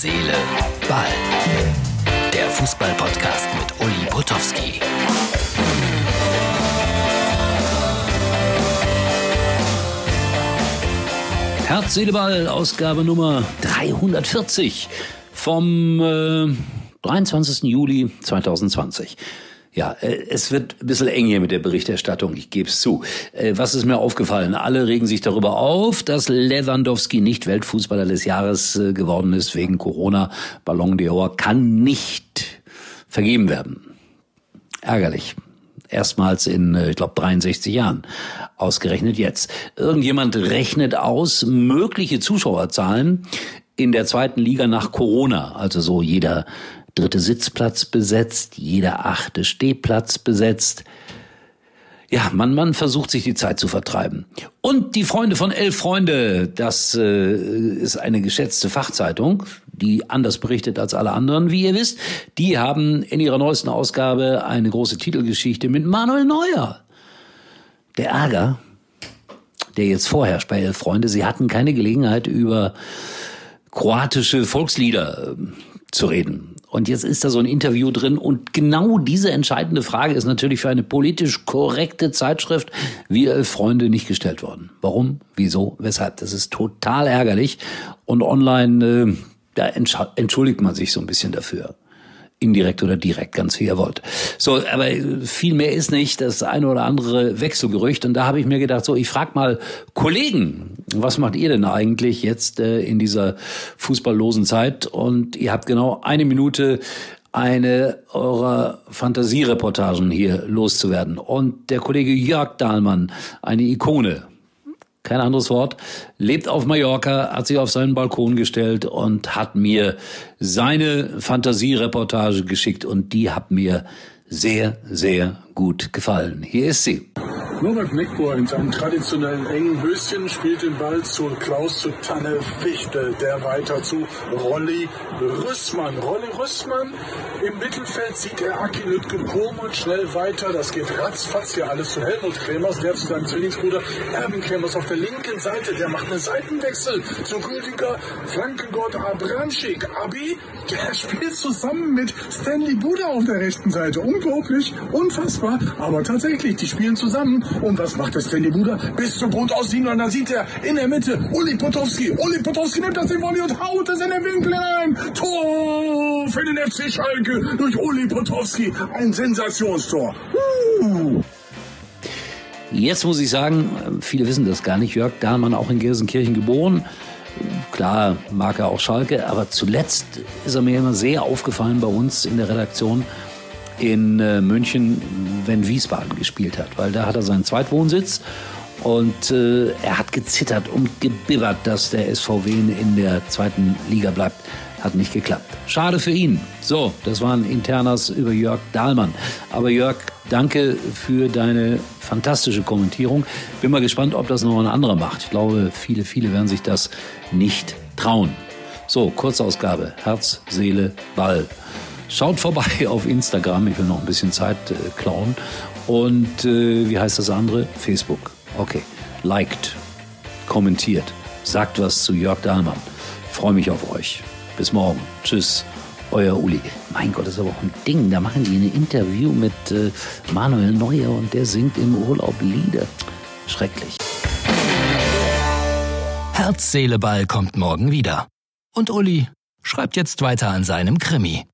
Seele, Ball. Der Fußball-Podcast mit Uli Potowski. Herz, Seele, Ball, Ausgabe Nummer 340 vom äh, 23. Juli 2020. Ja, äh, es wird ein bisschen eng hier mit der Berichterstattung, ich gebe es zu. Äh, was ist mir aufgefallen? Alle regen sich darüber auf, dass Lewandowski nicht Weltfußballer des Jahres äh, geworden ist wegen Corona. Ballon d'Or kann nicht vergeben werden. Ärgerlich. Erstmals in, ich glaube, 63 Jahren. Ausgerechnet jetzt. Irgendjemand rechnet aus mögliche Zuschauerzahlen in der zweiten Liga nach Corona. Also so jeder dritte Sitzplatz besetzt, jeder achte Stehplatz besetzt. Ja, man, man versucht sich die Zeit zu vertreiben. Und die Freunde von Elf Freunde, das äh, ist eine geschätzte Fachzeitung, die anders berichtet als alle anderen, wie ihr wisst. Die haben in ihrer neuesten Ausgabe eine große Titelgeschichte mit Manuel Neuer. Der Ärger, der jetzt vorherrscht bei Elf Freunde, sie hatten keine Gelegenheit über kroatische Volkslieder äh, zu reden. Und jetzt ist da so ein Interview drin und genau diese entscheidende Frage ist natürlich für eine politisch korrekte Zeitschrift wie Elf Freunde nicht gestellt worden. Warum? Wieso? Weshalb? Das ist total ärgerlich und online, äh, da entschuldigt man sich so ein bisschen dafür indirekt oder direkt, ganz wie ihr wollt. So, aber viel mehr ist nicht das eine oder andere Wechselgerücht. Und da habe ich mir gedacht, so, ich frage mal Kollegen, was macht ihr denn eigentlich jetzt äh, in dieser fußballlosen Zeit? Und ihr habt genau eine Minute eine eurer Fantasiereportagen hier loszuwerden. Und der Kollege Jörg Dahlmann, eine Ikone kein anderes Wort, lebt auf Mallorca, hat sich auf seinen Balkon gestellt und hat mir seine Fantasiereportage geschickt und die hat mir sehr, sehr gut gefallen. Hier ist sie. Norbert Nickbohr in seinem traditionellen engen Höschen spielt den Ball zu Klaus zu Tanne Fichte, der weiter zu Rolli Rüssmann. Rolli Rüssmann im Mittelfeld sieht er Aki Lütke Kohlmann schnell weiter. Das geht ratzfatz hier alles zu Helmut Kremers, der zu seinem Zwillingsbruder Erwin Kremers auf der linken Seite. Der macht einen Seitenwechsel zu Rüdiger Flankengott Abramschick. Abi, der spielt zusammen mit Stanley Buda auf der rechten Seite. Unglaublich, unfassbar, aber tatsächlich, die spielen zusammen. Und was macht der Stanley Buda? Bis zum Grund ausziehen und dann sieht er in der Mitte Uli Potowski. Uli Potowski nimmt das von mir und haut es in den Winkel hinein. Tor für den FC Schalke durch Uli Potowski. Ein Sensationstor. Jetzt muss ich sagen, viele wissen das gar nicht, Jörg Dahlmann auch in Gelsenkirchen geboren. Klar mag er auch Schalke, aber zuletzt ist er mir immer sehr aufgefallen bei uns in der Redaktion in äh, München, wenn Wiesbaden gespielt hat, weil da hat er seinen Zweitwohnsitz und äh, er hat gezittert und gebibbert, dass der SVW in der zweiten Liga bleibt. Hat nicht geklappt. Schade für ihn. So, das war ein Internas über Jörg Dahlmann. Aber Jörg, danke für deine fantastische Kommentierung. Bin mal gespannt, ob das noch ein anderer macht. Ich glaube, viele, viele werden sich das nicht trauen. So, Kurzausgabe. Herz, Seele, Ball. Schaut vorbei auf Instagram, ich will noch ein bisschen Zeit äh, klauen. Und äh, wie heißt das andere? Facebook. Okay. Liked, kommentiert, sagt was zu Jörg Dahlmann. Freue mich auf euch. Bis morgen. Tschüss. Euer Uli. Mein Gott, das ist aber auch ein Ding. Da machen die ein Interview mit äh, Manuel Neuer und der singt im Urlaub Lieder. Schrecklich. Herz, Seele, Ball kommt morgen wieder. Und Uli schreibt jetzt weiter an seinem Krimi.